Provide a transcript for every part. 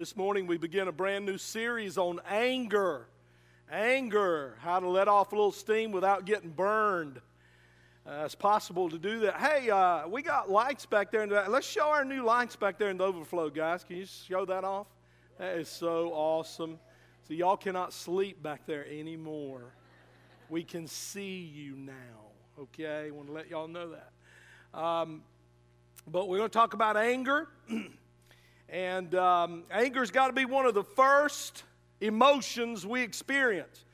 This morning we begin a brand new series on anger. Anger, how to let off a little steam without getting burned. Uh, it's possible to do that. Hey, uh, we got lights back there. In the, let's show our new lights back there in the overflow, guys. Can you show that off? That is so awesome. So, y'all cannot sleep back there anymore. We can see you now. Okay? I want to let y'all know that. Um, but we're going to talk about anger. And um, anger's got to be one of the first emotions we experience.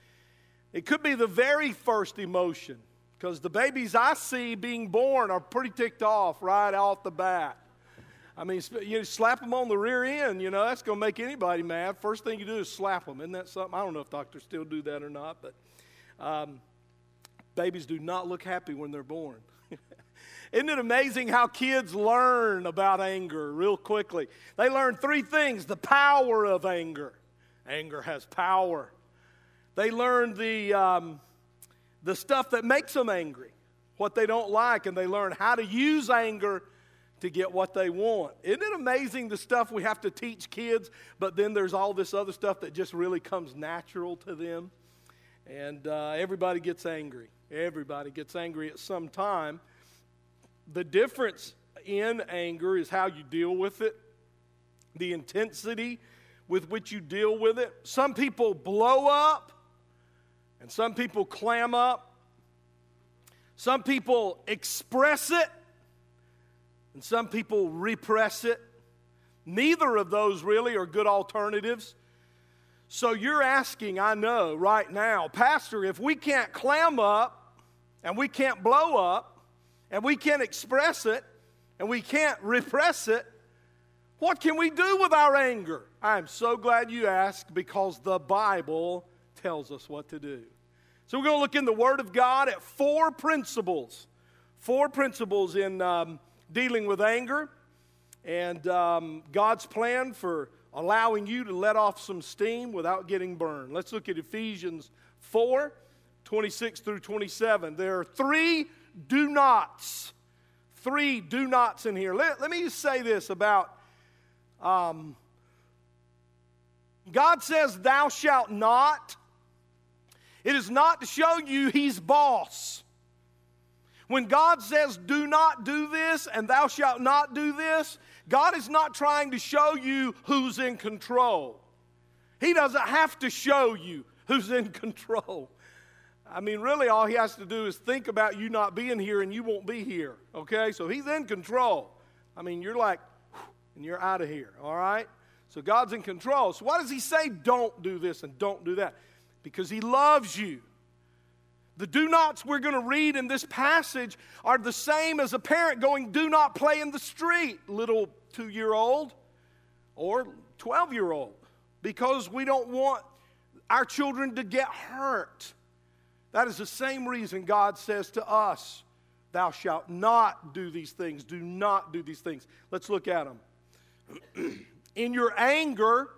It could be the very first emotion because the babies I see being born are pretty ticked off right off the bat. I mean, you slap them on the rear end, you know, that's going to make anybody mad. First thing you do is slap them. Isn't that something? I don't know if doctors still do that or not, but um, babies do not look happy when they're born. Isn't it amazing how kids learn about anger real quickly? They learn three things the power of anger. Anger has power. They learn the, um, the stuff that makes them angry, what they don't like, and they learn how to use anger to get what they want. Isn't it amazing the stuff we have to teach kids, but then there's all this other stuff that just really comes natural to them? And uh, everybody gets angry. Everybody gets angry at some time. The difference in anger is how you deal with it, the intensity with which you deal with it. Some people blow up, and some people clam up. Some people express it, and some people repress it. Neither of those really are good alternatives. So you're asking, I know, right now, Pastor, if we can't clam up and we can't blow up, and we can't express it and we can't repress it, what can we do with our anger? I'm so glad you asked because the Bible tells us what to do. So, we're going to look in the Word of God at four principles. Four principles in um, dealing with anger and um, God's plan for allowing you to let off some steam without getting burned. Let's look at Ephesians 4 26 through 27. There are three do nots. Three do nots in here. Let, let me just say this about um, God says, Thou shalt not. It is not to show you He's boss. When God says, Do not do this and thou shalt not do this, God is not trying to show you who's in control. He doesn't have to show you who's in control. I mean, really, all he has to do is think about you not being here and you won't be here, okay? So he's in control. I mean, you're like, and you're out of here, all right? So God's in control. So why does he say don't do this and don't do that? Because he loves you. The do nots we're going to read in this passage are the same as a parent going, do not play in the street, little two year old or 12 year old, because we don't want our children to get hurt. That is the same reason God says to us, Thou shalt not do these things. Do not do these things. Let's look at them. In your anger,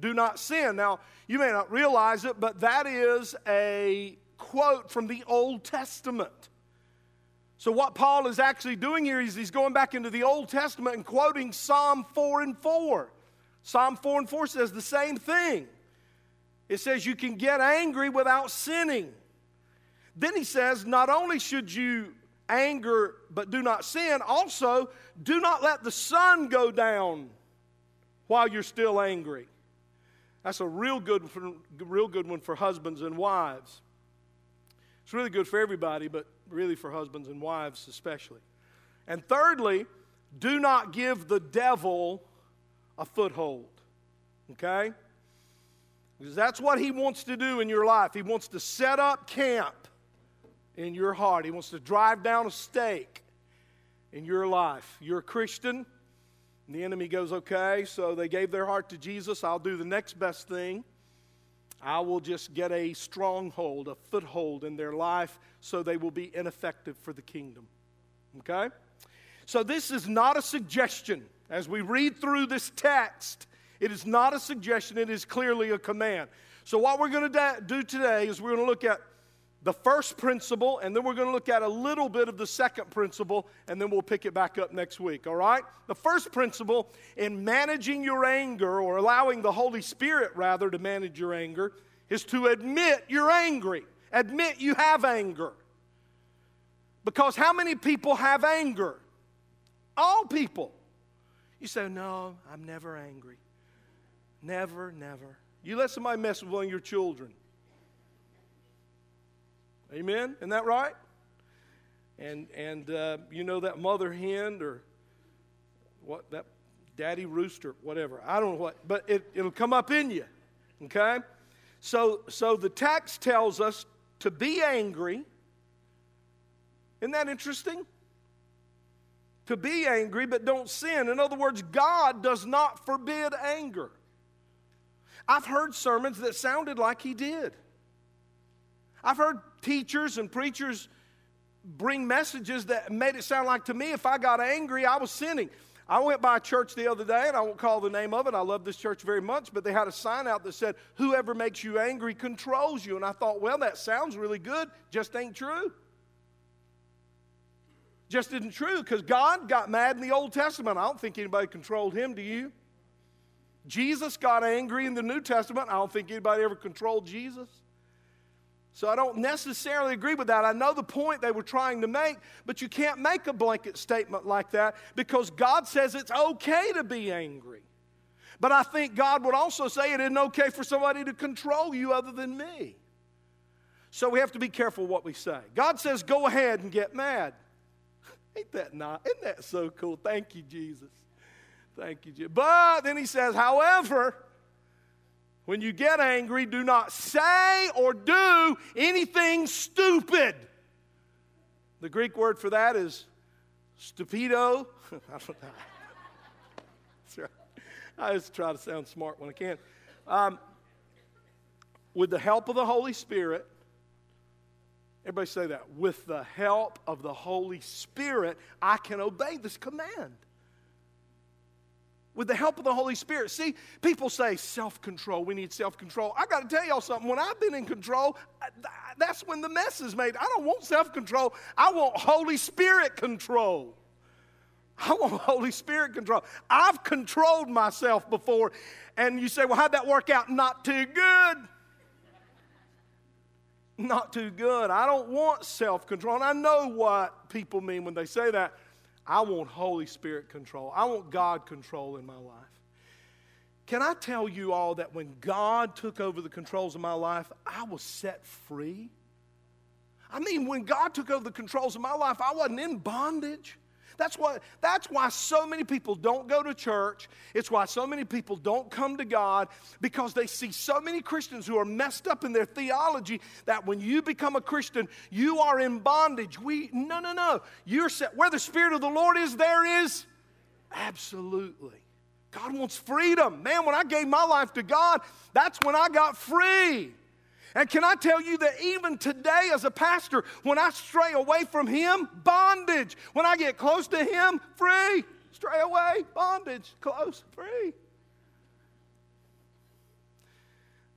do not sin. Now, you may not realize it, but that is a quote from the Old Testament. So, what Paul is actually doing here is he's going back into the Old Testament and quoting Psalm 4 and 4. Psalm 4 and 4 says the same thing. It says you can get angry without sinning. Then he says, not only should you anger but do not sin, also do not let the sun go down while you're still angry. That's a real good, real good one for husbands and wives. It's really good for everybody, but really for husbands and wives especially. And thirdly, do not give the devil a foothold. Okay? Because that's what he wants to do in your life. He wants to set up camp in your heart. He wants to drive down a stake in your life. You're a Christian, and the enemy goes, okay, so they gave their heart to Jesus. I'll do the next best thing. I will just get a stronghold, a foothold in their life so they will be ineffective for the kingdom. Okay? So, this is not a suggestion. As we read through this text, it is not a suggestion, it is clearly a command. So, what we're going to do today is we're going to look at the first principle, and then we're going to look at a little bit of the second principle, and then we'll pick it back up next week, all right? The first principle in managing your anger, or allowing the Holy Spirit rather to manage your anger, is to admit you're angry. Admit you have anger. Because how many people have anger? All people. You say, No, I'm never angry. Never, never. You let somebody mess with one of your children. Amen? Isn't that right? And, and uh, you know that mother hen or what, that daddy rooster, whatever. I don't know what, but it, it'll come up in you. Okay? So, so the text tells us to be angry. Isn't that interesting? To be angry, but don't sin. In other words, God does not forbid anger. I've heard sermons that sounded like He did. I've heard teachers and preachers bring messages that made it sound like to me if I got angry, I was sinning. I went by a church the other day, and I won't call the name of it. I love this church very much, but they had a sign out that said, Whoever makes you angry controls you. And I thought, well, that sounds really good, just ain't true. Just isn't true because God got mad in the Old Testament. I don't think anybody controlled him, do you? Jesus got angry in the New Testament. I don't think anybody ever controlled Jesus. So I don't necessarily agree with that. I know the point they were trying to make, but you can't make a blanket statement like that because God says it's okay to be angry. But I think God would also say it isn't okay for somebody to control you other than me. So we have to be careful what we say. God says, go ahead and get mad. Ain't that not? Isn't that so cool? Thank you, Jesus. Thank you, Jesus. But then he says, however, when you get angry, do not say or do anything stupid. The Greek word for that is stupido. I don't know. I just try to sound smart when I can. Um, with the help of the Holy Spirit, everybody say that. With the help of the Holy Spirit, I can obey this command with the help of the Holy Spirit. See, people say self control. We need self control. I got to tell y'all something. When I've been in control, that's when the mess is made. I don't want self control, I want Holy Spirit control. I want Holy Spirit control. I've controlled myself before, and you say, well, how'd that work out? Not too good. Not too good. I don't want self control. And I know what people mean when they say that. I want Holy Spirit control. I want God control in my life. Can I tell you all that when God took over the controls of my life, I was set free? I mean, when God took over the controls of my life, I wasn't in bondage. That's why, that's why so many people don't go to church. It's why so many people don't come to God because they see so many Christians who are messed up in their theology that when you become a Christian, you are in bondage. We, no, no, no. You're set. Where the Spirit of the Lord is, there is absolutely. God wants freedom. Man, when I gave my life to God, that's when I got free. And can I tell you that even today, as a pastor, when I stray away from Him, bondage. When I get close to Him, free. Stray away, bondage. Close, free.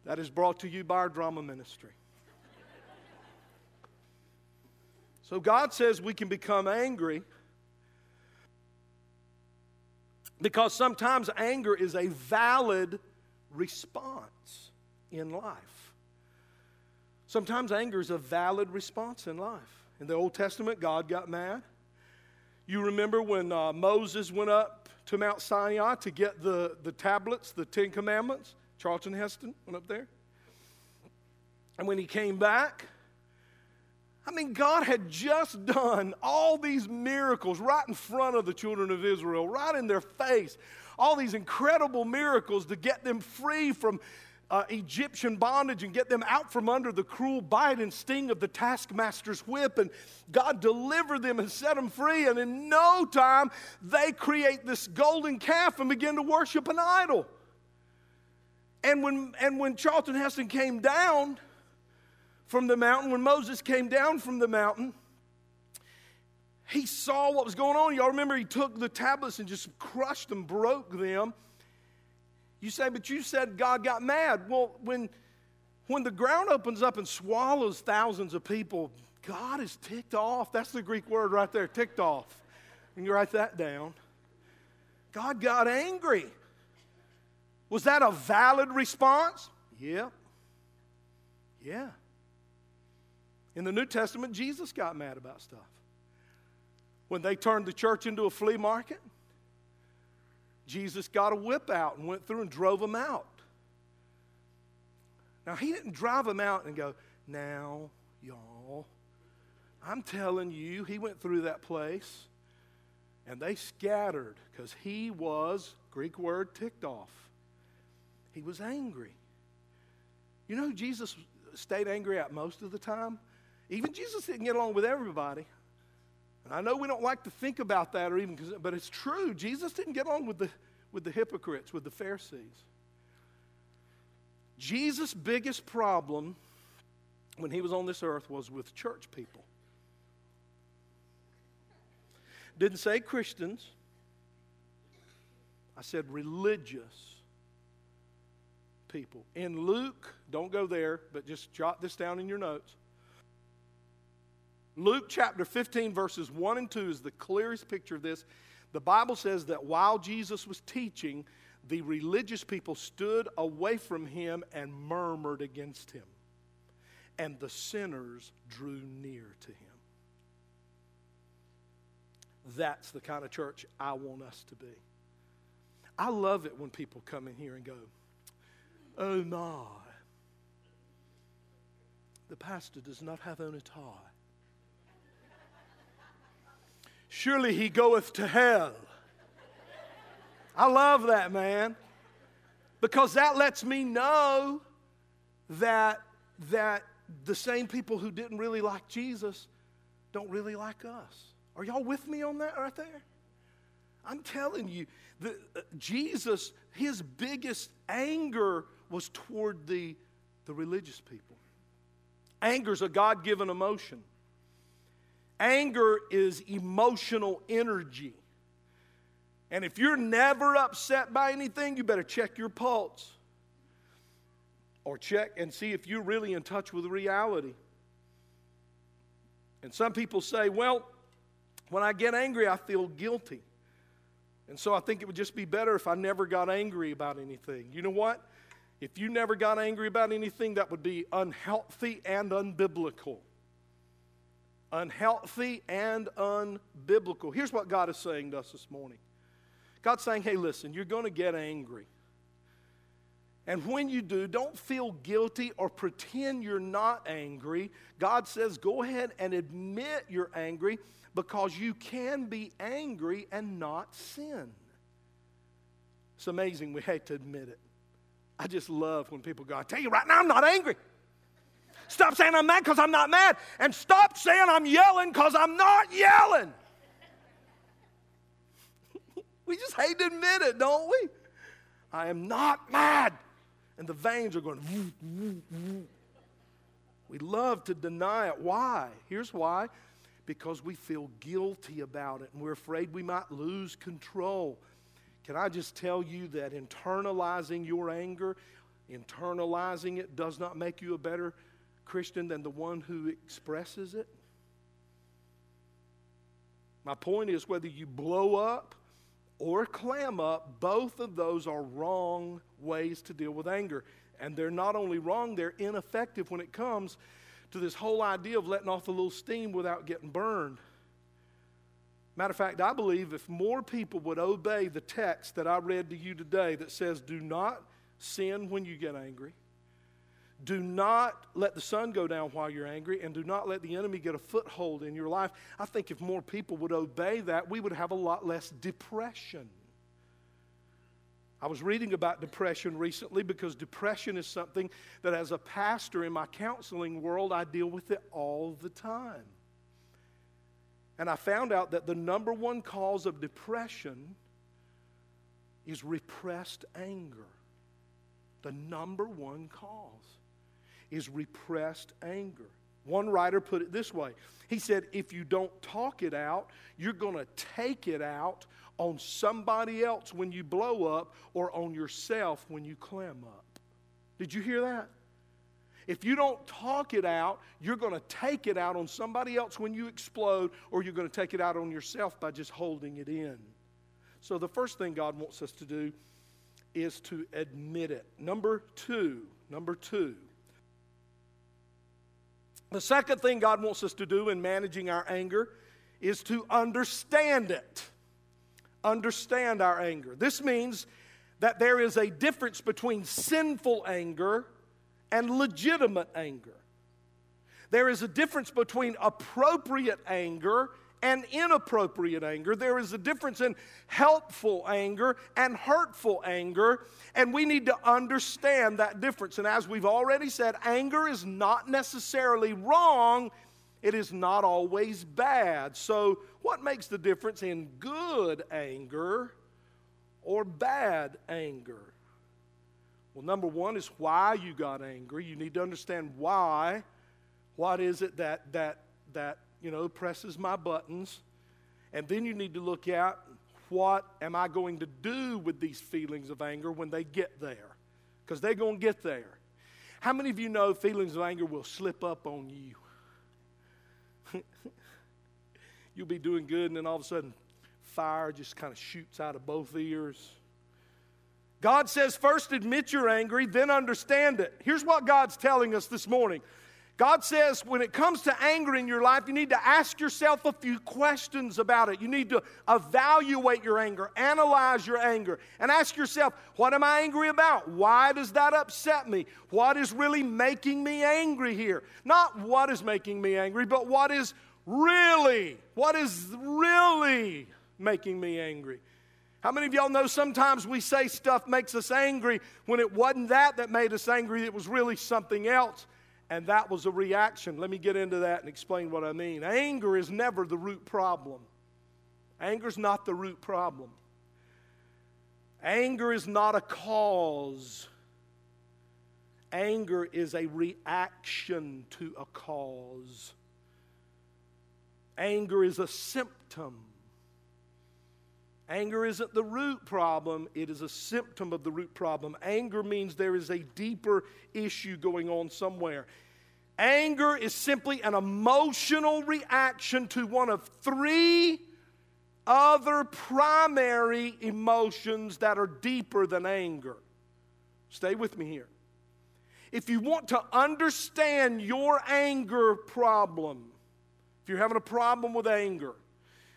That is brought to you by our drama ministry. So God says we can become angry because sometimes anger is a valid response in life. Sometimes anger is a valid response in life. In the Old Testament, God got mad. You remember when uh, Moses went up to Mount Sinai to get the, the tablets, the Ten Commandments? Charlton Heston went up there. And when he came back, I mean, God had just done all these miracles right in front of the children of Israel, right in their face. All these incredible miracles to get them free from uh, Egyptian bondage and get them out from under the cruel bite and sting of the taskmaster's whip. And God delivered them and set them free. And in no time, they create this golden calf and begin to worship an idol. And when, and when Charlton Heston came down from the mountain, when Moses came down from the mountain, he saw what was going on. Y'all remember he took the tablets and just crushed them, broke them. You say, but you said God got mad. Well, when, When the ground opens up and swallows thousands of people, God is ticked off. That's the Greek word right there, ticked off. And you write that down. God got angry. Was that a valid response? Yeah. Yeah. In the New Testament, Jesus got mad about stuff. When they turned the church into a flea market, Jesus got a whip out and went through and drove them out. Now, he didn't drive them out and go, Now, y'all, I'm telling you, he went through that place and they scattered because he was, Greek word, ticked off. He was angry. You know who Jesus stayed angry at most of the time? Even Jesus didn't get along with everybody. And I know we don't like to think about that or even, but it's true. Jesus didn't get along with the, with the hypocrites, with the Pharisees. Jesus' biggest problem when he was on this earth was with church people. Didn't say Christians, I said religious people. In Luke, don't go there, but just jot this down in your notes. Luke chapter 15, verses 1 and 2 is the clearest picture of this. The Bible says that while Jesus was teaching, the religious people stood away from him and murmured against him. And the sinners drew near to him. That's the kind of church I want us to be. I love it when people come in here and go, Oh my, the pastor does not have on a tie. Surely he goeth to hell. I love that, man. Because that lets me know that, that the same people who didn't really like Jesus don't really like us. Are y'all with me on that right there? I'm telling you, the, uh, Jesus, his biggest anger was toward the, the religious people. Anger is a God given emotion. Anger is emotional energy. And if you're never upset by anything, you better check your pulse or check and see if you're really in touch with reality. And some people say, well, when I get angry, I feel guilty. And so I think it would just be better if I never got angry about anything. You know what? If you never got angry about anything, that would be unhealthy and unbiblical. Unhealthy and unbiblical. Here's what God is saying to us this morning God's saying, hey, listen, you're going to get angry. And when you do, don't feel guilty or pretend you're not angry. God says, go ahead and admit you're angry because you can be angry and not sin. It's amazing we hate to admit it. I just love when people go, I tell you right now, I'm not angry. Stop saying I'm mad because I'm not mad. And stop saying I'm yelling because I'm not yelling. We just hate to admit it, don't we? I am not mad. And the veins are going. We love to deny it. Why? Here's why because we feel guilty about it and we're afraid we might lose control. Can I just tell you that internalizing your anger, internalizing it, does not make you a better Christian than the one who expresses it? My point is whether you blow up or clam up, both of those are wrong ways to deal with anger. And they're not only wrong, they're ineffective when it comes to this whole idea of letting off a little steam without getting burned. Matter of fact, I believe if more people would obey the text that I read to you today that says, do not sin when you get angry, do not let the sun go down while you're angry, and do not let the enemy get a foothold in your life. I think if more people would obey that, we would have a lot less depression. I was reading about depression recently because depression is something that, as a pastor in my counseling world, I deal with it all the time. And I found out that the number one cause of depression is repressed anger. The number one cause is repressed anger. One writer put it this way He said, If you don't talk it out, you're going to take it out on somebody else when you blow up or on yourself when you clam up. Did you hear that? If you don't talk it out, you're going to take it out on somebody else when you explode, or you're going to take it out on yourself by just holding it in. So, the first thing God wants us to do is to admit it. Number two, number two. The second thing God wants us to do in managing our anger is to understand it. Understand our anger. This means that there is a difference between sinful anger and legitimate anger. There is a difference between appropriate anger and inappropriate anger. There is a difference in helpful anger and hurtful anger, and we need to understand that difference. And as we've already said, anger is not necessarily wrong, it is not always bad. So, what makes the difference in good anger or bad anger? Well, number one is why you got angry. You need to understand why. What is it that that that you know presses my buttons? And then you need to look at what am I going to do with these feelings of anger when they get there? Because they're going to get there. How many of you know feelings of anger will slip up on you? You'll be doing good, and then all of a sudden, fire just kind of shoots out of both ears. God says, first admit you're angry, then understand it. Here's what God's telling us this morning God says, when it comes to anger in your life, you need to ask yourself a few questions about it. You need to evaluate your anger, analyze your anger, and ask yourself, what am I angry about? Why does that upset me? What is really making me angry here? Not what is making me angry, but what is really, what is really making me angry? How many of y'all know sometimes we say stuff makes us angry when it wasn't that that made us angry, it was really something else? And that was a reaction. Let me get into that and explain what I mean. Anger is never the root problem. Anger is not the root problem. Anger is not a cause. Anger is a reaction to a cause. Anger is a symptom. Anger isn't the root problem, it is a symptom of the root problem. Anger means there is a deeper issue going on somewhere. Anger is simply an emotional reaction to one of three other primary emotions that are deeper than anger. Stay with me here. If you want to understand your anger problem, if you're having a problem with anger,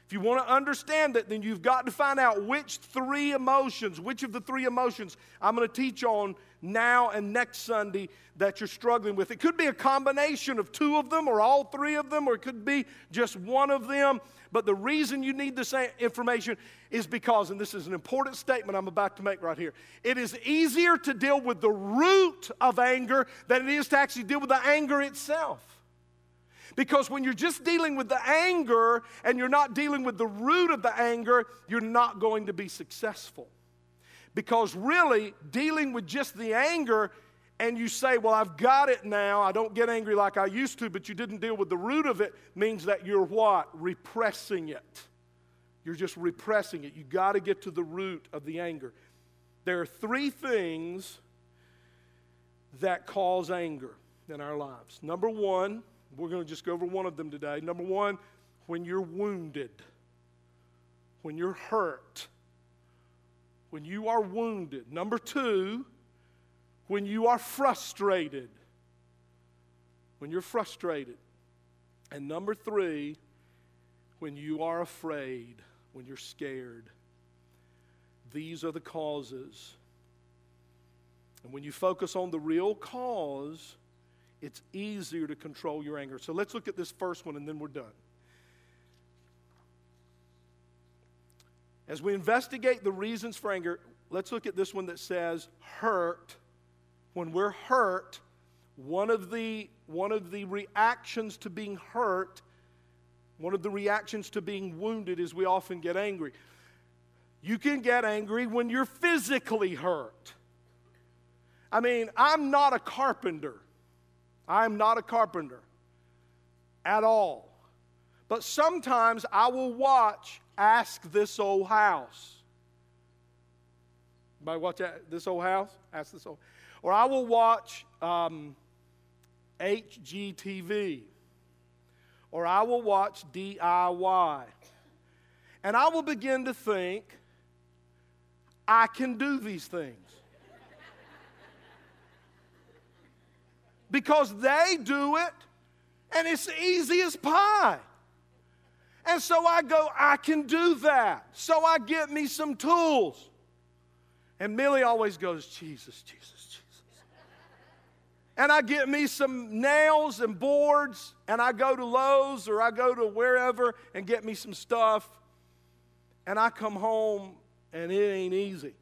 if you want to understand it, then you've got to find out which three emotions, which of the three emotions I'm going to teach on now and next Sunday that you're struggling with. It could be a combination of two of them or all three of them, or it could be just one of them. But the reason you need this information is because, and this is an important statement I'm about to make right here, it is easier to deal with the root of anger than it is to actually deal with the anger itself. Because when you're just dealing with the anger and you're not dealing with the root of the anger, you're not going to be successful. Because really, dealing with just the anger and you say, Well, I've got it now, I don't get angry like I used to, but you didn't deal with the root of it, means that you're what? Repressing it. You're just repressing it. You got to get to the root of the anger. There are three things that cause anger in our lives. Number one, we're going to just go over one of them today. Number one, when you're wounded, when you're hurt, when you are wounded. Number two, when you are frustrated. When you're frustrated. And number three, when you are afraid, when you're scared. These are the causes. And when you focus on the real cause, it's easier to control your anger. So let's look at this first one and then we're done. As we investigate the reasons for anger, let's look at this one that says hurt. When we're hurt, one of the, one of the reactions to being hurt, one of the reactions to being wounded is we often get angry. You can get angry when you're physically hurt. I mean, I'm not a carpenter. I'm not a carpenter at all. But sometimes I will watch Ask This Old House. Anybody watch This Old House? Ask This Old. Or I will watch um, HGTV or I will watch DIY. And I will begin to think, I can do these things. Because they do it and it's easy as pie. And so I go, I can do that. So I get me some tools. And Millie always goes, Jesus, Jesus, Jesus. And I get me some nails and boards, and I go to Lowe's or I go to wherever and get me some stuff. And I come home, and it ain't easy.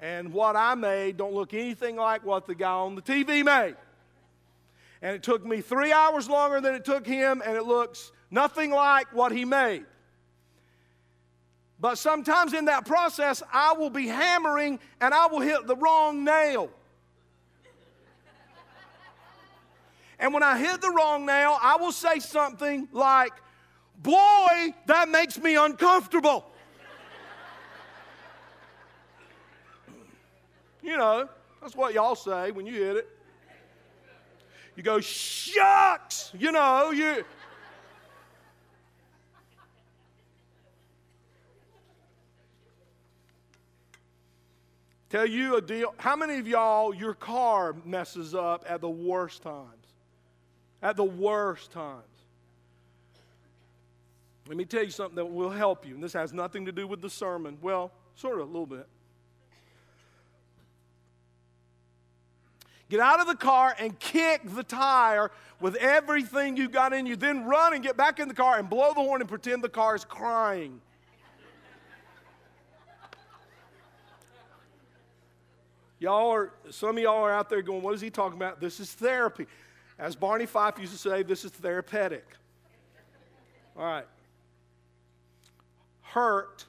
And what I made don't look anything like what the guy on the TV made. And it took me three hours longer than it took him, and it looks nothing like what he made. But sometimes in that process, I will be hammering and I will hit the wrong nail. And when I hit the wrong nail, I will say something like, Boy, that makes me uncomfortable. You know, that's what y'all say when you hit it. You go, Shucks! You know, you. Tell you a deal. How many of y'all, your car messes up at the worst times? At the worst times. Let me tell you something that will help you, and this has nothing to do with the sermon. Well, sort of, a little bit. Get out of the car and kick the tire with everything you got in you. Then run and get back in the car and blow the horn and pretend the car is crying. Y'all are, some of y'all are out there going, what is he talking about? This is therapy. As Barney Fife used to say, this is therapeutic. All right. Hurt,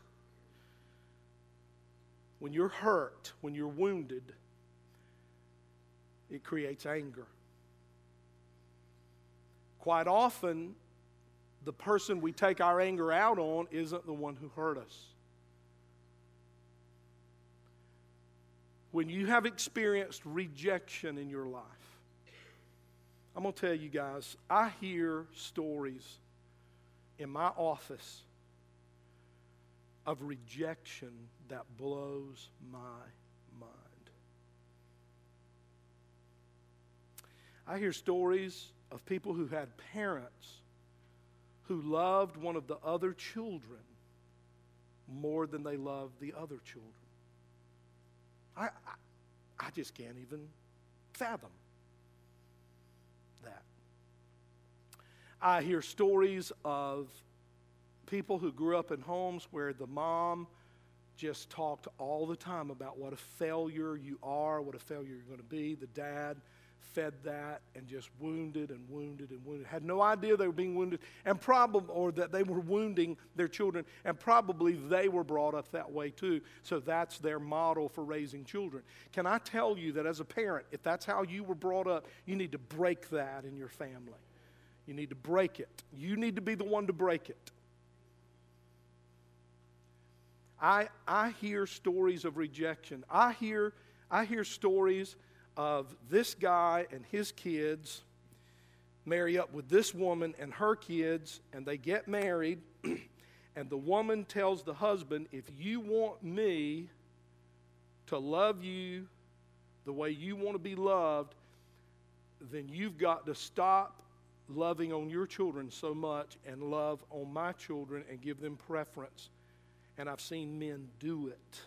when you're hurt, when you're wounded, it creates anger. Quite often, the person we take our anger out on isn't the one who hurt us. when you have experienced rejection in your life, I'm going to tell you guys, I hear stories in my office of rejection that blows my I hear stories of people who had parents who loved one of the other children more than they loved the other children. I, I, I just can't even fathom that. I hear stories of people who grew up in homes where the mom just talked all the time about what a failure you are, what a failure you're going to be. The dad fed that and just wounded and wounded and wounded. Had no idea they were being wounded and probably or that they were wounding their children and probably they were brought up that way too. So that's their model for raising children. Can I tell you that as a parent, if that's how you were brought up, you need to break that in your family. You need to break it. You need to be the one to break it. I, I hear stories of rejection. I hear, I hear stories of this guy and his kids marry up with this woman and her kids, and they get married, and the woman tells the husband, If you want me to love you the way you want to be loved, then you've got to stop loving on your children so much and love on my children and give them preference. And I've seen men do it.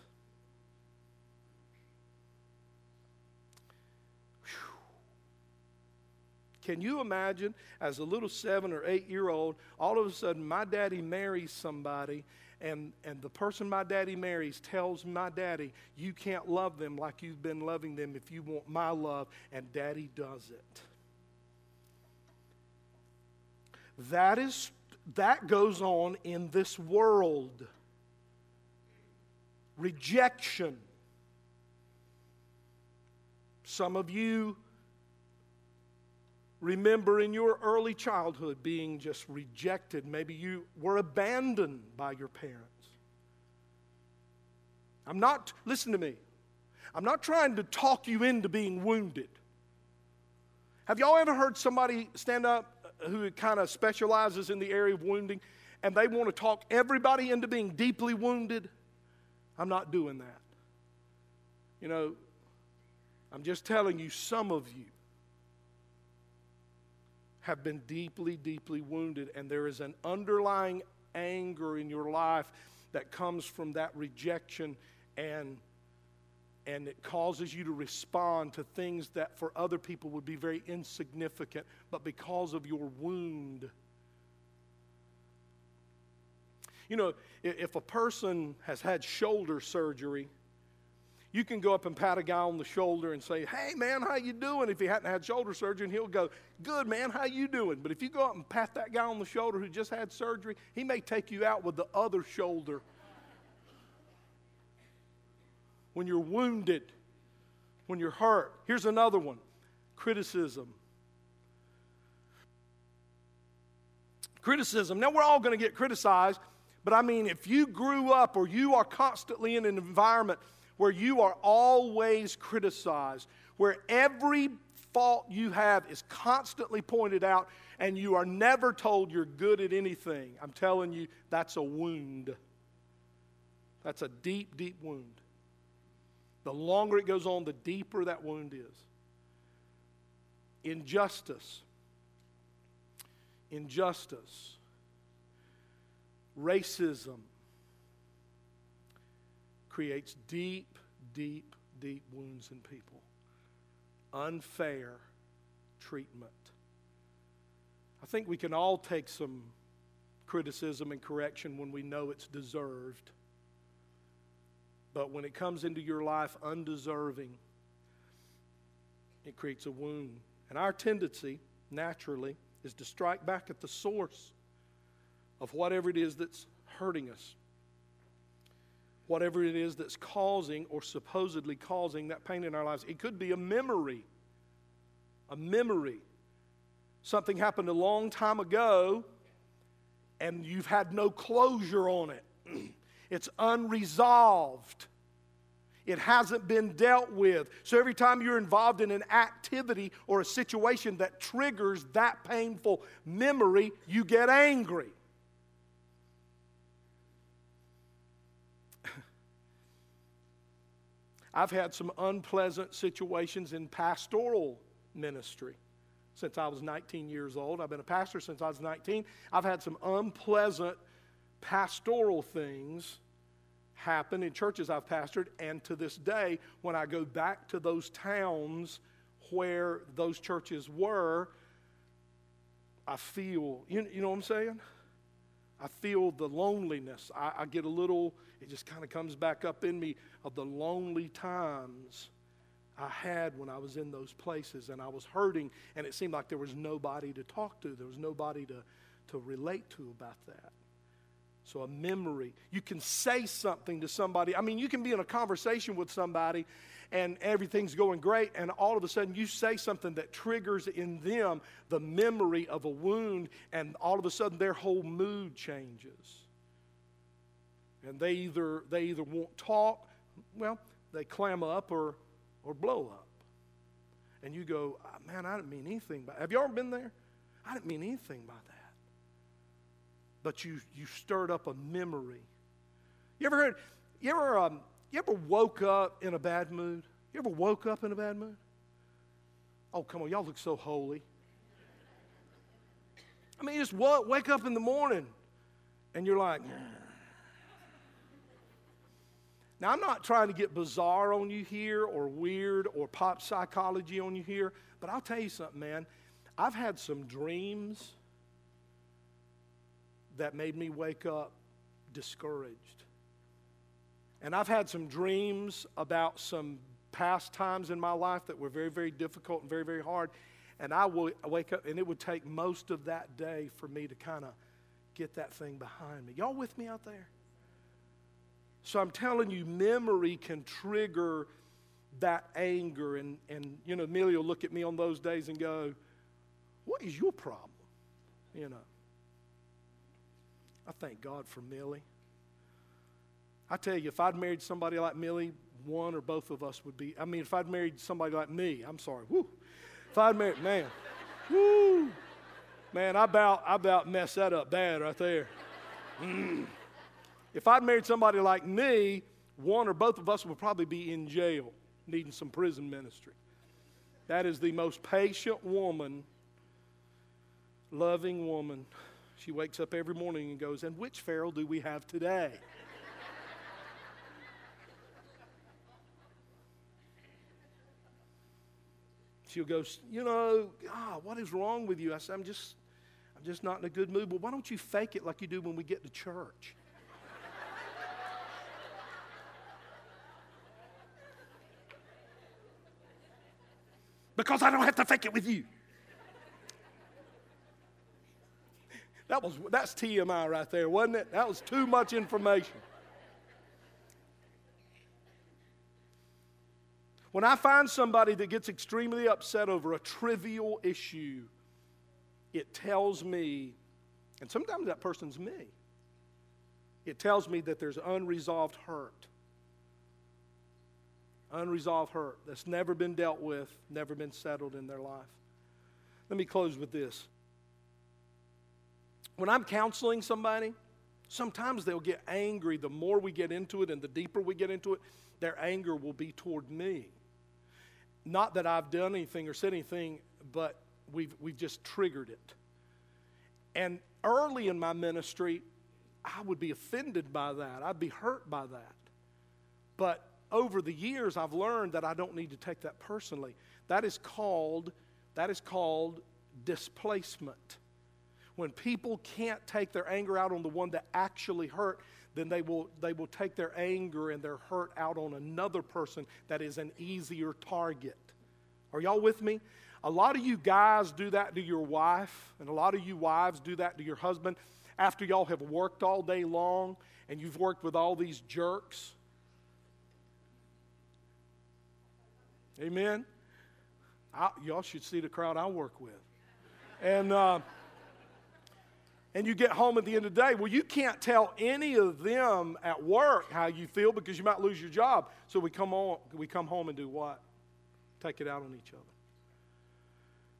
Can you imagine, as a little seven or eight year old, all of a sudden my daddy marries somebody, and, and the person my daddy marries tells my daddy, You can't love them like you've been loving them if you want my love, and daddy does it. That is that goes on in this world. Rejection. Some of you remember in your early childhood being just rejected. Maybe you were abandoned by your parents. I'm not, listen to me, I'm not trying to talk you into being wounded. Have y'all ever heard somebody stand up uh, who kind of specializes in the area of wounding and they want to talk everybody into being deeply wounded? I'm not doing that. You know, I'm just telling you, some of you have been deeply, deeply wounded, and there is an underlying anger in your life that comes from that rejection and and it causes you to respond to things that for other people would be very insignificant, but because of your wound. You know, if a person has had shoulder surgery, you can go up and pat a guy on the shoulder and say, "Hey man, how you doing?" If he hadn't had shoulder surgery, he'll go, "Good man, how you doing?" But if you go up and pat that guy on the shoulder who just had surgery, he may take you out with the other shoulder when you're wounded, when you're hurt. Here's another one criticism. Criticism. Now, we're all going to get criticized, but I mean, if you grew up or you are constantly in an environment where you are always criticized, where every fault you have is constantly pointed out, and you are never told you're good at anything, I'm telling you, that's a wound. That's a deep, deep wound. The longer it goes on, the deeper that wound is. Injustice. Injustice. Racism creates deep, deep, deep wounds in people. Unfair treatment. I think we can all take some criticism and correction when we know it's deserved. But when it comes into your life undeserving, it creates a wound. And our tendency, naturally, is to strike back at the source of whatever it is that's hurting us, whatever it is that's causing or supposedly causing that pain in our lives. It could be a memory, a memory. Something happened a long time ago, and you've had no closure on it. It's unresolved. It hasn't been dealt with. So every time you're involved in an activity or a situation that triggers that painful memory, you get angry. I've had some unpleasant situations in pastoral ministry since I was 19 years old. I've been a pastor since I was 19. I've had some unpleasant pastoral things happen in churches I've pastored, and to this day, when I go back to those towns where those churches were, I feel, you, you know what I'm saying? I feel the loneliness. I, I get a little, it just kind of comes back up in me of the lonely times I had when I was in those places and I was hurting, and it seemed like there was nobody to talk to, there was nobody to, to relate to about that. So, a memory. You can say something to somebody. I mean, you can be in a conversation with somebody and everything's going great, and all of a sudden you say something that triggers in them the memory of a wound, and all of a sudden their whole mood changes. And they either, they either won't talk, well, they clam up or, or blow up. And you go, ah, man, I didn't mean anything by Have you ever been there? I didn't mean anything by that but you, you stirred up a memory. You ever heard, you ever, um, you ever woke up in a bad mood? You ever woke up in a bad mood? Oh, come on, y'all look so holy. I mean, just wake up in the morning and you're like, now, I'm not trying to get bizarre on you here or weird or pop psychology on you here, but I'll tell you something, man. I've had some dreams that made me wake up discouraged. And I've had some dreams about some past times in my life that were very, very difficult and very, very hard. And I will wake up, and it would take most of that day for me to kind of get that thing behind me. Y'all with me out there? So I'm telling you, memory can trigger that anger. And, and you know, Amelia will look at me on those days and go, What is your problem? You know. I thank God for Millie. I tell you, if I'd married somebody like Millie, one or both of us would be. I mean, if I'd married somebody like me, I'm sorry, whoo. If I'd married, man, woo, man, I about, I about messed that up bad right there. Mm. If I'd married somebody like me, one or both of us would probably be in jail, needing some prison ministry. That is the most patient woman, loving woman. She wakes up every morning and goes, And which Pharaoh do we have today? She'll go, you know, ah, what is wrong with you? I said, I'm just, I'm just not in a good mood. Well, why don't you fake it like you do when we get to church? because I don't have to fake it with you. That was that's TMI right there, wasn't it? That was too much information. When I find somebody that gets extremely upset over a trivial issue, it tells me, and sometimes that person's me, it tells me that there's unresolved hurt. Unresolved hurt that's never been dealt with, never been settled in their life. Let me close with this. When I'm counseling somebody, sometimes they'll get angry. The more we get into it and the deeper we get into it, their anger will be toward me. Not that I've done anything or said anything, but we've, we've just triggered it. And early in my ministry, I would be offended by that. I'd be hurt by that. But over the years, I've learned that I don't need to take that personally. That is called, that is called displacement. When people can't take their anger out on the one that actually hurt, then they will, they will take their anger and their hurt out on another person that is an easier target. Are y'all with me? A lot of you guys do that to your wife, and a lot of you wives do that to your husband after y'all have worked all day long and you've worked with all these jerks. Amen? I, y'all should see the crowd I work with. And. Uh, and you get home at the end of the day. Well, you can't tell any of them at work how you feel because you might lose your job. So we come on, we come home and do what? Take it out on each other.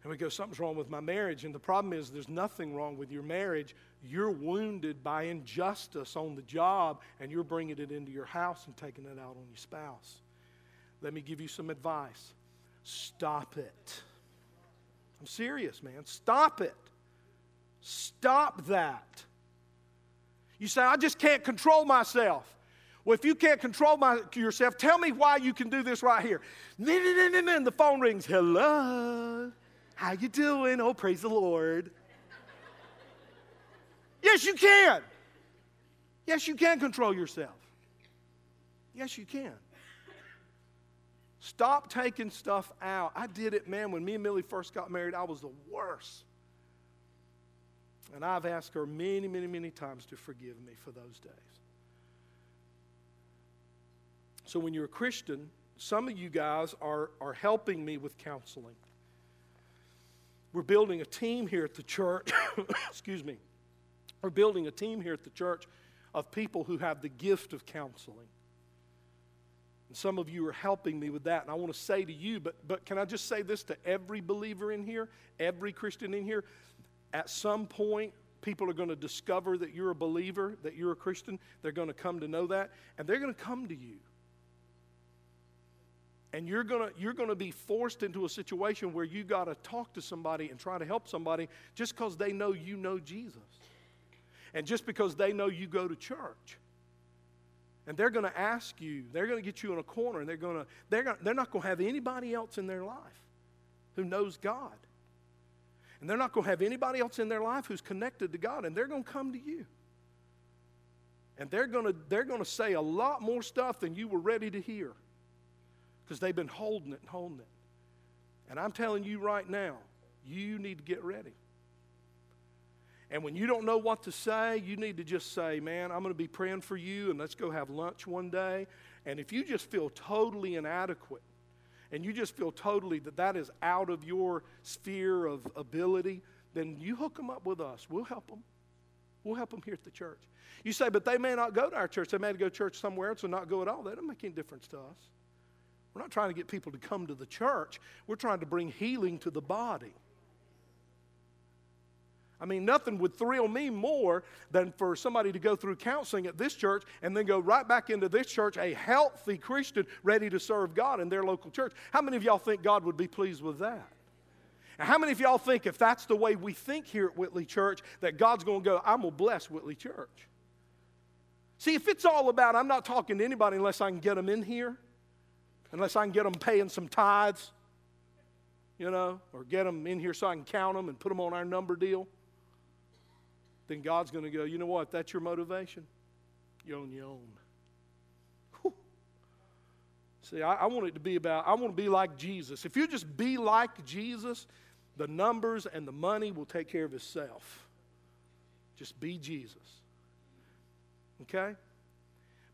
And we go, something's wrong with my marriage. And the problem is, there's nothing wrong with your marriage. You're wounded by injustice on the job, and you're bringing it into your house and taking it out on your spouse. Let me give you some advice stop it. I'm serious, man. Stop it. Stop that. You say, I just can't control myself. Well, if you can't control my, yourself, tell me why you can do this right here. And the phone rings. Hello. How you doing? Oh, praise the Lord. yes, you can. Yes, you can control yourself. Yes, you can. Stop taking stuff out. I did it, man. When me and Millie first got married, I was the worst. And I've asked her many, many, many times to forgive me for those days. So when you're a Christian, some of you guys are, are helping me with counseling. We're building a team here at the church. Excuse me. We're building a team here at the church of people who have the gift of counseling. And some of you are helping me with that. And I want to say to you, but, but can I just say this to every believer in here, every Christian in here? At some point, people are going to discover that you're a believer, that you're a Christian. They're going to come to know that, and they're going to come to you. And you're going to, you're going to be forced into a situation where you got to talk to somebody and try to help somebody just because they know you know Jesus. And just because they know you go to church. And they're going to ask you, they're going to get you in a corner, and they're, going to, they're, going to, they're not going to have anybody else in their life who knows God. And they're not going to have anybody else in their life who's connected to God, and they're going to come to you. And they're going to, they're going to say a lot more stuff than you were ready to hear because they've been holding it and holding it. And I'm telling you right now, you need to get ready. And when you don't know what to say, you need to just say, Man, I'm going to be praying for you, and let's go have lunch one day. And if you just feel totally inadequate, and you just feel totally that that is out of your sphere of ability, then you hook them up with us. We'll help them. We'll help them here at the church. You say, but they may not go to our church. They may go to church somewhere else and not go at all. That doesn't make any difference to us. We're not trying to get people to come to the church, we're trying to bring healing to the body. I mean, nothing would thrill me more than for somebody to go through counseling at this church and then go right back into this church, a healthy Christian ready to serve God in their local church. How many of y'all think God would be pleased with that? And how many of y'all think if that's the way we think here at Whitley Church, that God's going to go, I'm going to bless Whitley Church? See, if it's all about, I'm not talking to anybody unless I can get them in here, unless I can get them paying some tithes, you know, or get them in here so I can count them and put them on our number deal then God's going to go, you know what? That's your motivation. You're on your own. Whew. See, I, I want it to be about, I want to be like Jesus. If you just be like Jesus, the numbers and the money will take care of itself. Just be Jesus. Okay?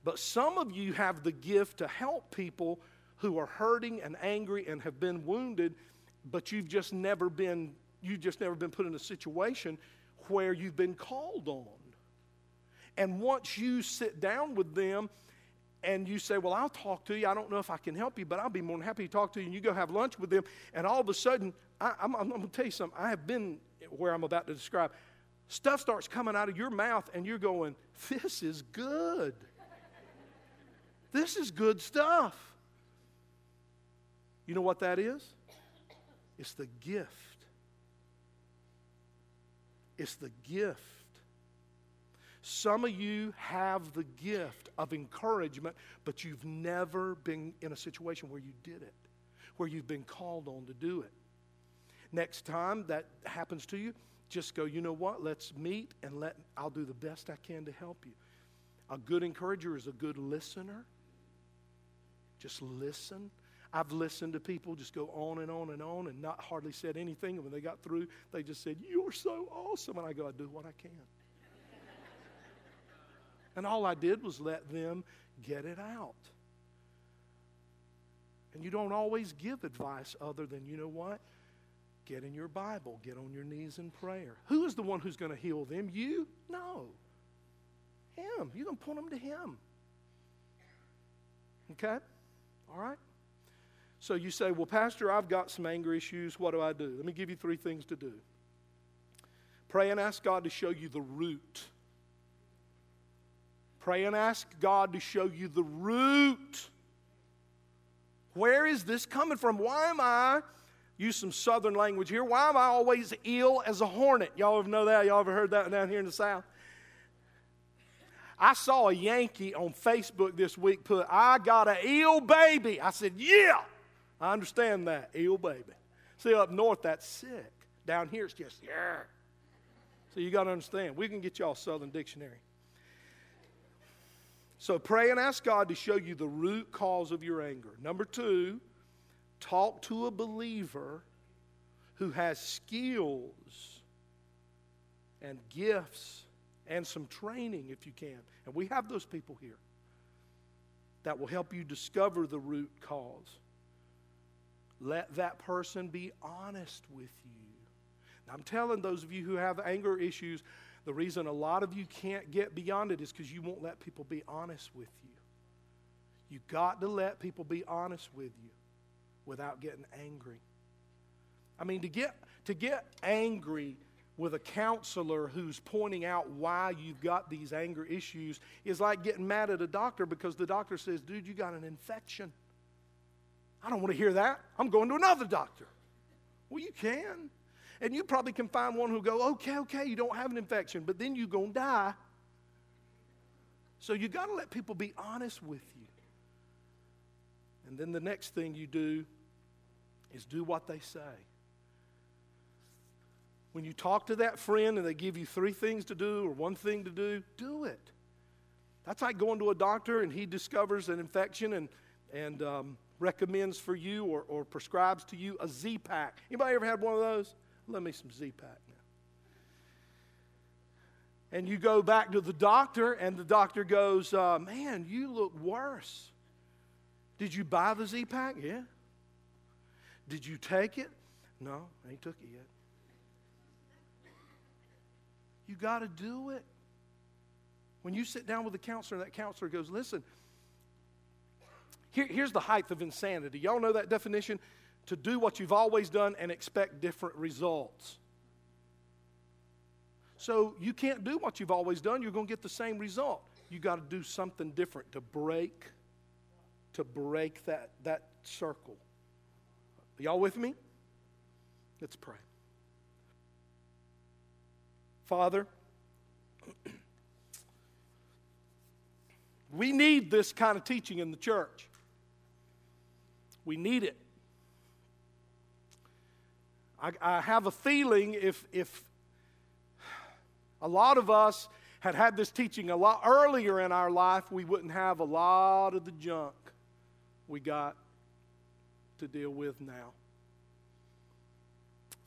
But some of you have the gift to help people who are hurting and angry and have been wounded, but you've just never been you've just never been put in a situation where you've been called on. And once you sit down with them and you say, Well, I'll talk to you. I don't know if I can help you, but I'll be more than happy to talk to you. And you go have lunch with them, and all of a sudden, I, am going to tell you something. I have been where I'm about to describe. Stuff starts coming out of your mouth, and you're going, This is good. this is good stuff. You know what that is? It's the gift it's the gift. Some of you have the gift of encouragement, but you've never been in a situation where you did it, where you've been called on to do it. Next time that happens to you, just go, you know what? Let's meet and let I'll do the best I can to help you. A good encourager is a good listener. Just listen. I've listened to people just go on and on and on and not hardly said anything. And when they got through, they just said, You're so awesome. And I go, I do what I can. and all I did was let them get it out. And you don't always give advice other than, you know what? Get in your Bible, get on your knees in prayer. Who is the one who's going to heal them? You? No. Him. You're going to point them to Him. Okay? All right? So you say, Well, Pastor, I've got some anger issues. What do I do? Let me give you three things to do. Pray and ask God to show you the root. Pray and ask God to show you the root. Where is this coming from? Why am I, use some southern language here, why am I always ill as a hornet? Y'all ever know that? Y'all ever heard that down here in the South? I saw a Yankee on Facebook this week put, I got an ill baby. I said, Yeah. I understand that. Ill baby. See, up north, that's sick. Down here, it's just, yeah. So you got to understand. We can get y'all Southern Dictionary. So pray and ask God to show you the root cause of your anger. Number two, talk to a believer who has skills and gifts and some training if you can. And we have those people here that will help you discover the root cause. Let that person be honest with you. Now, I'm telling those of you who have anger issues, the reason a lot of you can't get beyond it is because you won't let people be honest with you. You got to let people be honest with you without getting angry. I mean, to get, to get angry with a counselor who's pointing out why you've got these anger issues is like getting mad at a doctor because the doctor says, dude, you got an infection. I don't want to hear that. I'm going to another doctor. Well, you can. And you probably can find one who'll go, okay, okay, you don't have an infection, but then you're going to die. So you got to let people be honest with you. And then the next thing you do is do what they say. When you talk to that friend and they give you three things to do or one thing to do, do it. That's like going to a doctor and he discovers an infection and, and um, recommends for you or, or prescribes to you a Z pack. Anybody ever had one of those? Let me some Z pack now. And you go back to the doctor, and the doctor goes, uh, Man, you look worse. Did you buy the Z pack? Yeah. Did you take it? No, I ain't took it yet. You got to do it. When you sit down with a counselor, and that counselor goes, Listen, Here, here's the height of insanity. Y'all know that definition? To do what you've always done and expect different results. So you can't do what you've always done, you're going to get the same result. You got to do something different to break to break that, that circle. Are y'all with me? Let's pray. Father, we need this kind of teaching in the church. We need it. I, I, have a feeling if, if a lot of us had had this teaching a lot earlier in our life, we wouldn't have a lot of the junk we got to deal with now.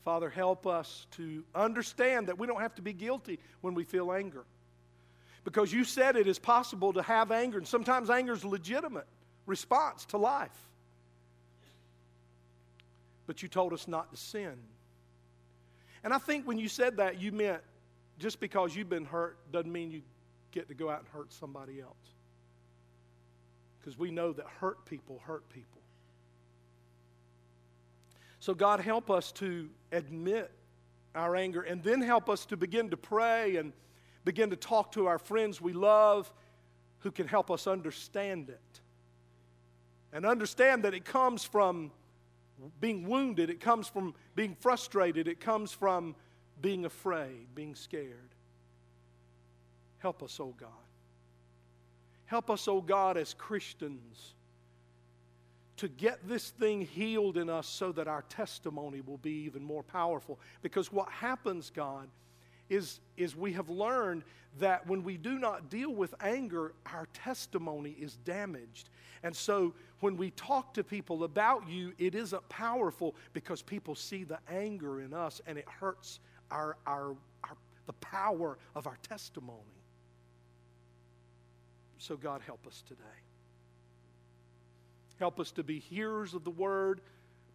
Father, help us to understand that we don't have to be guilty when we feel anger. Because you said it is possible to have anger, and sometimes anger is a legitimate response to life. But you told us not to sin. And I think when you said that, you meant just because you've been hurt doesn't mean you get to go out and hurt somebody else. Because we know that hurt people hurt people. So, God, help us to admit our anger and then help us to begin to pray and begin to talk to our friends we love who can help us understand it. And understand that it comes from being wounded, it comes from being frustrated, it comes from being afraid, being scared. Help us, oh God. Help us, oh God, as Christians to get this thing healed in us so that our testimony will be even more powerful. Because what happens, God, is, is we have learned that when we do not deal with anger, our testimony is damaged. And so when we talk to people about you, it isn't powerful because people see the anger in us and it hurts our, our, our, the power of our testimony. So, God, help us today. Help us to be hearers of the word,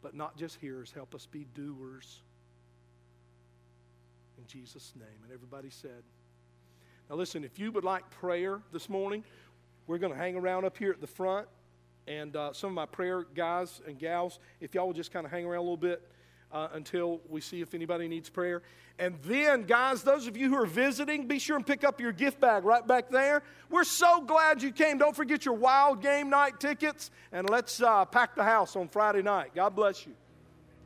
but not just hearers. Help us be doers. In Jesus' name. And everybody said, Now, listen, if you would like prayer this morning, we're going to hang around up here at the front. And uh, some of my prayer guys and gals, if y'all will just kind of hang around a little bit uh, until we see if anybody needs prayer. And then, guys, those of you who are visiting, be sure and pick up your gift bag right back there. We're so glad you came. Don't forget your wild game night tickets, and let's uh, pack the house on Friday night. God bless you.